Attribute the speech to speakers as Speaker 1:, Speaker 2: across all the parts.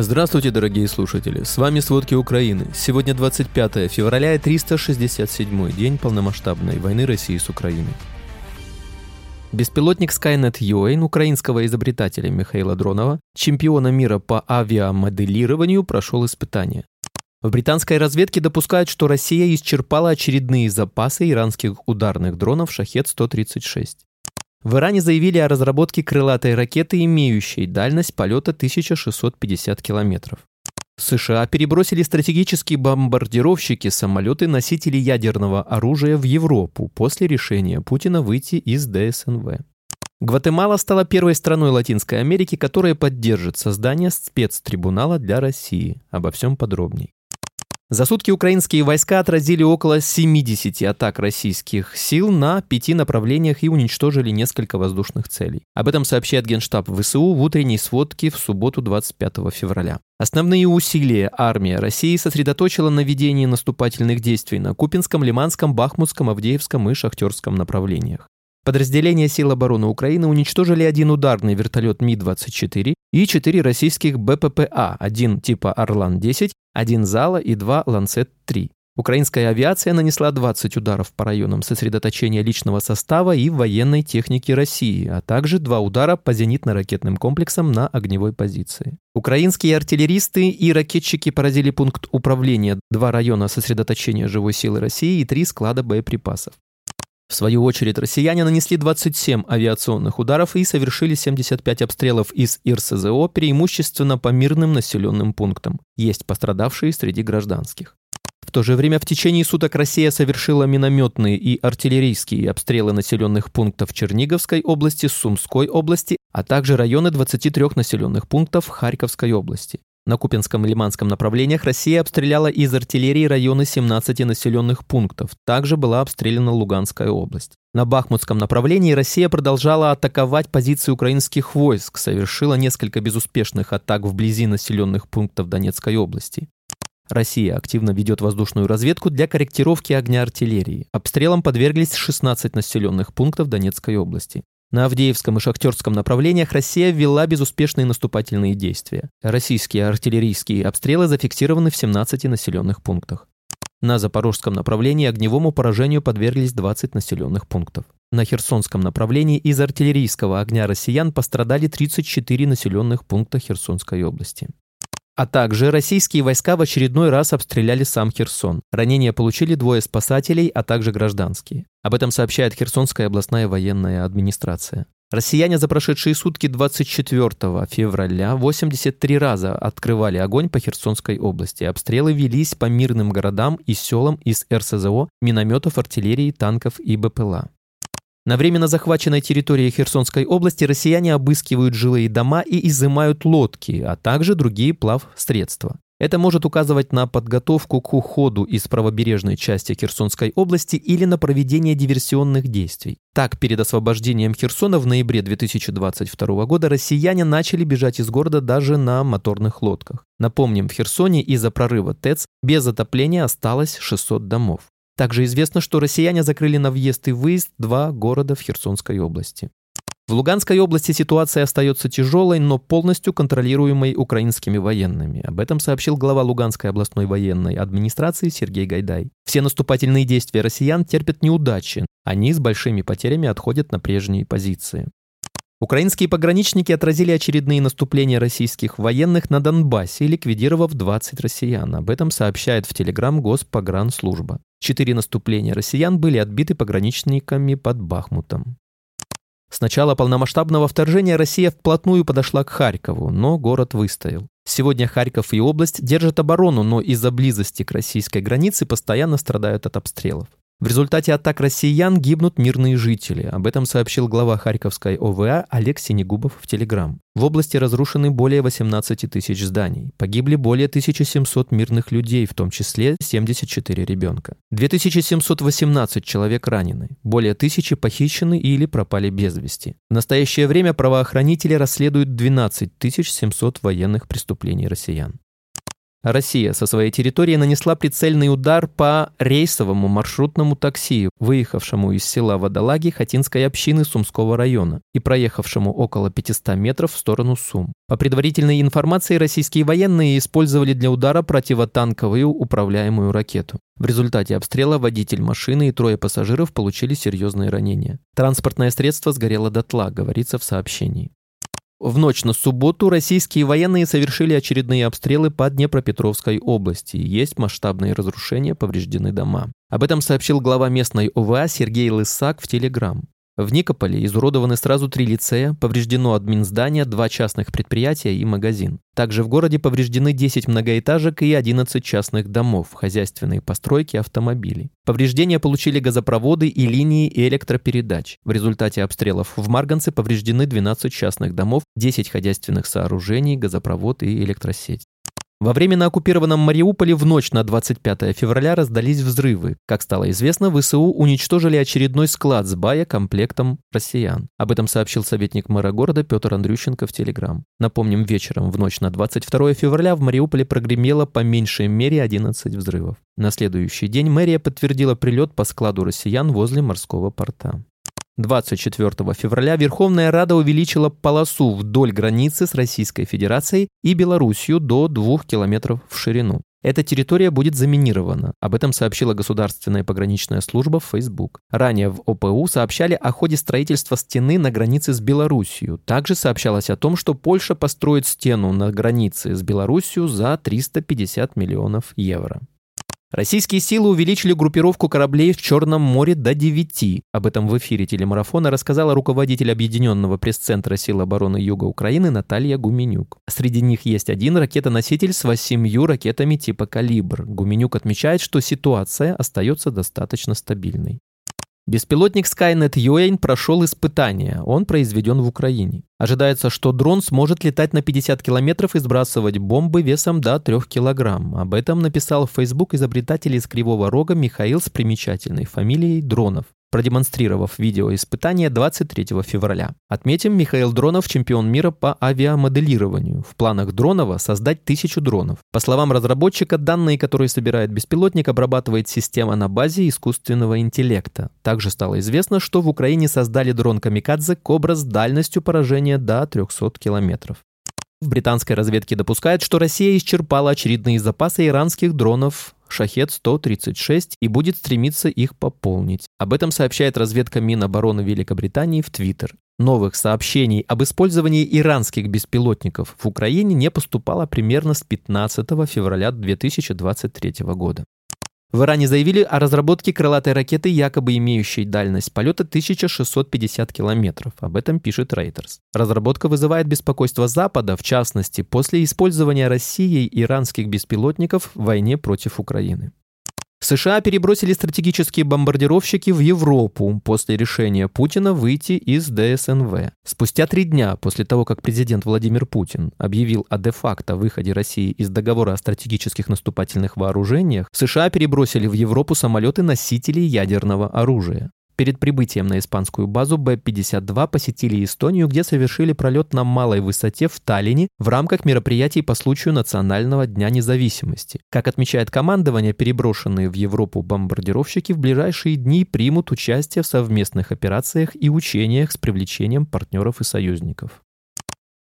Speaker 1: Здравствуйте, дорогие слушатели! С вами «Сводки Украины». Сегодня 25 февраля и 367 день полномасштабной войны России с Украиной. Беспилотник Skynet UAN украинского изобретателя Михаила Дронова, чемпиона мира по авиамоделированию, прошел испытание. В британской разведке допускают, что Россия исчерпала очередные запасы иранских ударных дронов «Шахет-136». В Иране заявили о разработке крылатой ракеты, имеющей дальность полета 1650 километров. США перебросили стратегические бомбардировщики, самолеты-носители ядерного оружия в Европу после решения Путина выйти из ДСНВ. Гватемала стала первой страной Латинской Америки, которая поддержит создание спецтрибунала для России. Обо всем подробней. За сутки украинские войска отразили около 70 атак российских сил на пяти направлениях и уничтожили несколько воздушных целей. Об этом сообщает Генштаб ВСУ в утренней сводке в субботу 25 февраля. Основные усилия армия России сосредоточила на ведении наступательных действий на Купинском, Лиманском, Бахмутском, Авдеевском и Шахтерском направлениях. Подразделения сил обороны Украины уничтожили один ударный вертолет Ми-24 и четыре российских БППА, один типа «Орлан-10», один «Зала» и два «Ланцет-3». Украинская авиация нанесла 20 ударов по районам сосредоточения личного состава и военной техники России, а также два удара по зенитно-ракетным комплексам на огневой позиции. Украинские артиллеристы и ракетчики поразили пункт управления, два района сосредоточения живой силы России и три склада боеприпасов. В свою очередь, россияне нанесли 27 авиационных ударов и совершили 75 обстрелов из ИРСЗО, преимущественно по мирным населенным пунктам. Есть пострадавшие среди гражданских. В то же время в течение суток Россия совершила минометные и артиллерийские обстрелы населенных пунктов Черниговской области, Сумской области, а также районы 23 населенных пунктов Харьковской области. На Купинском и Лиманском направлениях Россия обстреляла из артиллерии районы 17 населенных пунктов. Также была обстреляна Луганская область. На Бахмутском направлении Россия продолжала атаковать позиции украинских войск, совершила несколько безуспешных атак вблизи населенных пунктов Донецкой области. Россия активно ведет воздушную разведку для корректировки огня артиллерии. Обстрелам подверглись 16 населенных пунктов Донецкой области. На Авдеевском и Шахтерском направлениях Россия ввела безуспешные наступательные действия. Российские артиллерийские обстрелы зафиксированы в 17 населенных пунктах. На Запорожском направлении огневому поражению подверглись 20 населенных пунктов. На Херсонском направлении из артиллерийского огня россиян пострадали 34 населенных пункта Херсонской области. А также российские войска в очередной раз обстреляли сам Херсон. Ранения получили двое спасателей, а также гражданские. Об этом сообщает Херсонская областная военная администрация. Россияне за прошедшие сутки 24 февраля 83 раза открывали огонь по Херсонской области. Обстрелы велись по мирным городам и селам из РСЗО, минометов, артиллерии, танков и БПЛА. На временно захваченной территории Херсонской области россияне обыскивают жилые дома и изымают лодки, а также другие плавсредства. Это может указывать на подготовку к уходу из правобережной части Херсонской области или на проведение диверсионных действий. Так, перед освобождением Херсона в ноябре 2022 года россияне начали бежать из города даже на моторных лодках. Напомним, в Херсоне из-за прорыва ТЭЦ без отопления осталось 600 домов. Также известно, что россияне закрыли на въезд и выезд два города в Херсонской области. В Луганской области ситуация остается тяжелой, но полностью контролируемой украинскими военными. Об этом сообщил глава Луганской областной военной администрации Сергей Гайдай. Все наступательные действия россиян терпят неудачи. Они с большими потерями отходят на прежние позиции. Украинские пограничники отразили очередные наступления российских военных на Донбассе, ликвидировав 20 россиян. Об этом сообщает в Телеграм Госпогранслужба. Четыре наступления россиян были отбиты пограничниками под Бахмутом. С начала полномасштабного вторжения Россия вплотную подошла к Харькову, но город выстоял. Сегодня Харьков и область держат оборону, но из-за близости к российской границе постоянно страдают от обстрелов. В результате атак россиян гибнут мирные жители. Об этом сообщил глава Харьковской ОВА Олег Синегубов в Телеграм. В области разрушены более 18 тысяч зданий. Погибли более 1700 мирных людей, в том числе 74 ребенка. 2718 человек ранены. Более тысячи похищены или пропали без вести. В настоящее время правоохранители расследуют 12 700 военных преступлений россиян. Россия со своей территории нанесла прицельный удар по рейсовому маршрутному такси, выехавшему из села Водолаги Хатинской общины Сумского района и проехавшему около 500 метров в сторону Сум. По предварительной информации, российские военные использовали для удара противотанковую управляемую ракету. В результате обстрела водитель машины и трое пассажиров получили серьезные ранения. Транспортное средство сгорело дотла, говорится в сообщении. В ночь на субботу российские военные совершили очередные обстрелы по Днепропетровской области. Есть масштабные разрушения, повреждены дома. Об этом сообщил глава местной ОВА Сергей Лысак в Телеграм. В Никополе изуродованы сразу три лицея, повреждено админздание, два частных предприятия и магазин. Также в городе повреждены 10 многоэтажек и 11 частных домов, хозяйственные постройки, автомобили. Повреждения получили газопроводы и линии электропередач. В результате обстрелов в Марганце повреждены 12 частных домов, 10 хозяйственных сооружений, газопровод и электросеть. Во время на оккупированном Мариуполе в ночь на 25 февраля раздались взрывы. Как стало известно, ВСУ уничтожили очередной склад с боекомплектом россиян. Об этом сообщил советник мэра города Петр Андрющенко в Телеграм. Напомним, вечером в ночь на 22 февраля в Мариуполе прогремело по меньшей мере 11 взрывов. На следующий день мэрия подтвердила прилет по складу россиян возле морского порта. 24 февраля Верховная Рада увеличила полосу вдоль границы с Российской Федерацией и Белоруссию до 2 километров в ширину. Эта территория будет заминирована. Об этом сообщила Государственная пограничная служба в Facebook. Ранее в ОПУ сообщали о ходе строительства стены на границе с Белоруссией. Также сообщалось о том, что Польша построит стену на границе с Белоруссией за 350 миллионов евро. Российские силы увеличили группировку кораблей в Черном море до 9. Об этом в эфире телемарафона рассказала руководитель Объединенного пресс-центра сил обороны Юга Украины Наталья Гуменюк. Среди них есть один ракетоноситель с восемью ракетами типа «Калибр». Гуменюк отмечает, что ситуация остается достаточно стабильной. Беспилотник Skynet Юэйн прошел испытания. Он произведен в Украине. Ожидается, что дрон сможет летать на 50 километров и сбрасывать бомбы весом до 3 килограмм. Об этом написал в Facebook изобретатель из Кривого Рога Михаил с примечательной фамилией Дронов продемонстрировав видеоиспытание 23 февраля. Отметим, Михаил Дронов – чемпион мира по авиамоделированию. В планах Дронова создать тысячу дронов. По словам разработчика, данные, которые собирает беспилотник, обрабатывает система на базе искусственного интеллекта. Также стало известно, что в Украине создали дрон «Камикадзе» «Кобра» с дальностью поражения до 300 километров. В британской разведке допускают, что Россия исчерпала очередные запасы иранских дронов Шахет-136 и будет стремиться их пополнить. Об этом сообщает разведка Минобороны Великобритании в Твиттер. Новых сообщений об использовании иранских беспилотников в Украине не поступало примерно с 15 февраля 2023 года. В Иране заявили о разработке крылатой ракеты, якобы имеющей дальность полета 1650 километров. Об этом пишет Reuters. Разработка вызывает беспокойство Запада, в частности, после использования Россией иранских беспилотников в войне против Украины. США перебросили стратегические бомбардировщики в Европу после решения Путина выйти из ДСНВ. Спустя три дня после того, как президент Владимир Путин объявил о де-факто выходе России из договора о стратегических наступательных вооружениях, США перебросили в Европу самолеты-носители ядерного оружия. Перед прибытием на испанскую базу Б-52 посетили Эстонию, где совершили пролет на малой высоте в Таллине в рамках мероприятий по случаю Национального дня независимости. Как отмечает командование, переброшенные в Европу бомбардировщики в ближайшие дни примут участие в совместных операциях и учениях с привлечением партнеров и союзников.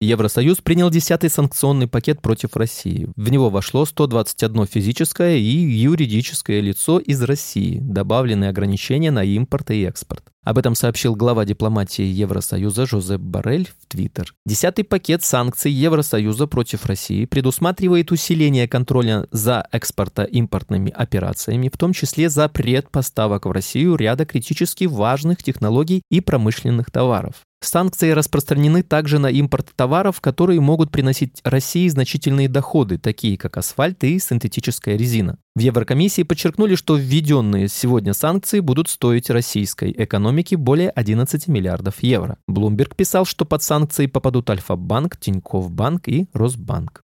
Speaker 1: Евросоюз принял 10-й санкционный пакет против России. В него вошло 121 физическое и юридическое лицо из России, добавлены ограничения на импорт и экспорт. Об этом сообщил глава дипломатии Евросоюза Жозеп Барель в Твиттер. Десятый пакет санкций Евросоюза против России предусматривает усиление контроля за экспорто-импортными операциями, в том числе запрет поставок в Россию ряда критически важных технологий и промышленных товаров. Санкции распространены также на импорт товаров, которые могут приносить России значительные доходы, такие как асфальт и синтетическая резина. В Еврокомиссии подчеркнули, что введенные сегодня санкции будут стоить российской экономике более 11 миллиардов евро. Блумберг писал, что под санкции попадут Альфа-банк, Тинькофф банк и Росбанк.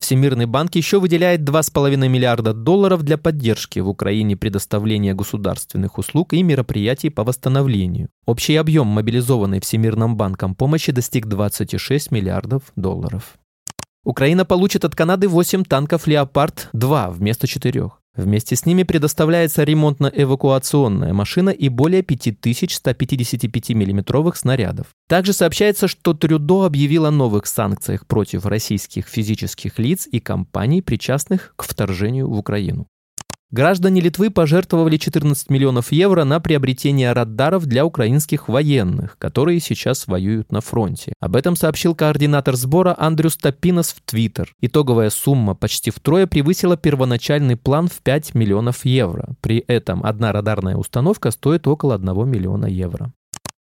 Speaker 1: Всемирный банк еще выделяет 2,5 миллиарда долларов для поддержки в Украине предоставления государственных услуг и мероприятий по восстановлению. Общий объем мобилизованной Всемирным банком помощи достиг 26 миллиардов долларов. Украина получит от Канады 8 танков «Леопард-2» вместо 4. Вместе с ними предоставляется ремонтно-эвакуационная машина и более 5155 миллиметровых снарядов. Также сообщается, что Трюдо объявил о новых санкциях против российских физических лиц и компаний, причастных к вторжению в Украину. Граждане Литвы пожертвовали 14 миллионов евро на приобретение радаров для украинских военных, которые сейчас воюют на фронте. Об этом сообщил координатор сбора Андрюс Топинос в Твиттер. Итоговая сумма почти втрое превысила первоначальный план в 5 миллионов евро. При этом одна радарная установка стоит около 1 миллиона евро.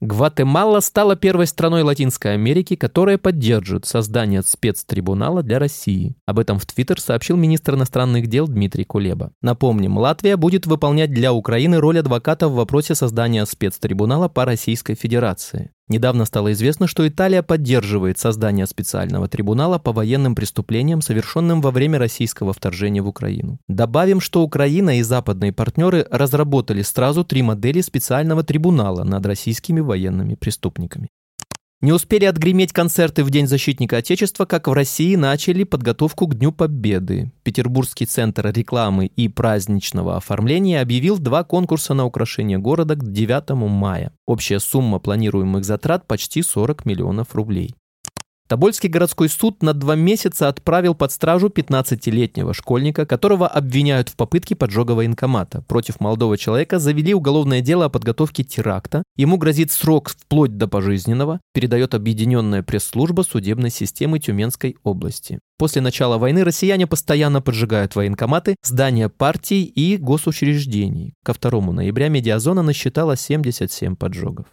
Speaker 1: Гватемала стала первой страной Латинской Америки, которая поддерживает создание спецтрибунала для России. Об этом в Твиттер сообщил министр иностранных дел Дмитрий Кулеба. Напомним, Латвия будет выполнять для Украины роль адвоката в вопросе создания спецтрибунала по Российской Федерации. Недавно стало известно, что Италия поддерживает создание специального трибунала по военным преступлениям, совершенным во время российского вторжения в Украину. Добавим, что Украина и западные партнеры разработали сразу три модели специального трибунала над российскими военными преступниками. Не успели отгреметь концерты в День защитника Отечества, как в России начали подготовку к Дню Победы. Петербургский центр рекламы и праздничного оформления объявил два конкурса на украшение города к 9 мая. Общая сумма планируемых затрат почти 40 миллионов рублей. Тобольский городской суд на два месяца отправил под стражу 15-летнего школьника, которого обвиняют в попытке поджога военкомата. Против молодого человека завели уголовное дело о подготовке теракта. Ему грозит срок вплоть до пожизненного, передает объединенная пресс-служба судебной системы Тюменской области. После начала войны россияне постоянно поджигают военкоматы, здания партий и госучреждений. Ко 2 ноября медиазона насчитала 77 поджогов.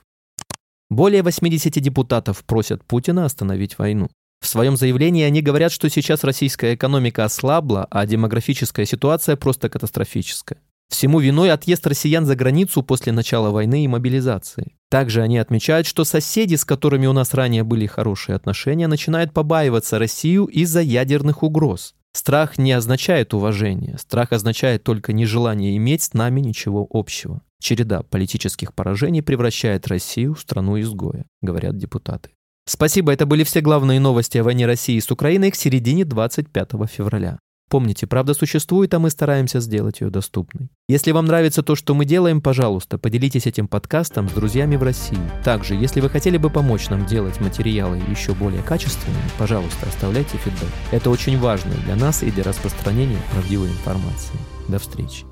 Speaker 1: Более 80 депутатов просят Путина остановить войну. В своем заявлении они говорят, что сейчас российская экономика ослабла, а демографическая ситуация просто катастрофическая. Всему виной отъезд россиян за границу после начала войны и мобилизации. Также они отмечают, что соседи, с которыми у нас ранее были хорошие отношения, начинают побаиваться Россию из-за ядерных угроз. Страх не означает уважение, страх означает только нежелание иметь с нами ничего общего. Череда политических поражений превращает Россию в страну изгоя, говорят депутаты. Спасибо, это были все главные новости о войне России с Украиной к середине 25 февраля. Помните, правда существует, а мы стараемся сделать ее доступной. Если вам нравится то, что мы делаем, пожалуйста, поделитесь этим подкастом с друзьями в России. Также, если вы хотели бы помочь нам делать материалы еще более качественными, пожалуйста, оставляйте фидбэк. Это очень важно для нас и для распространения правдивой информации. До встречи.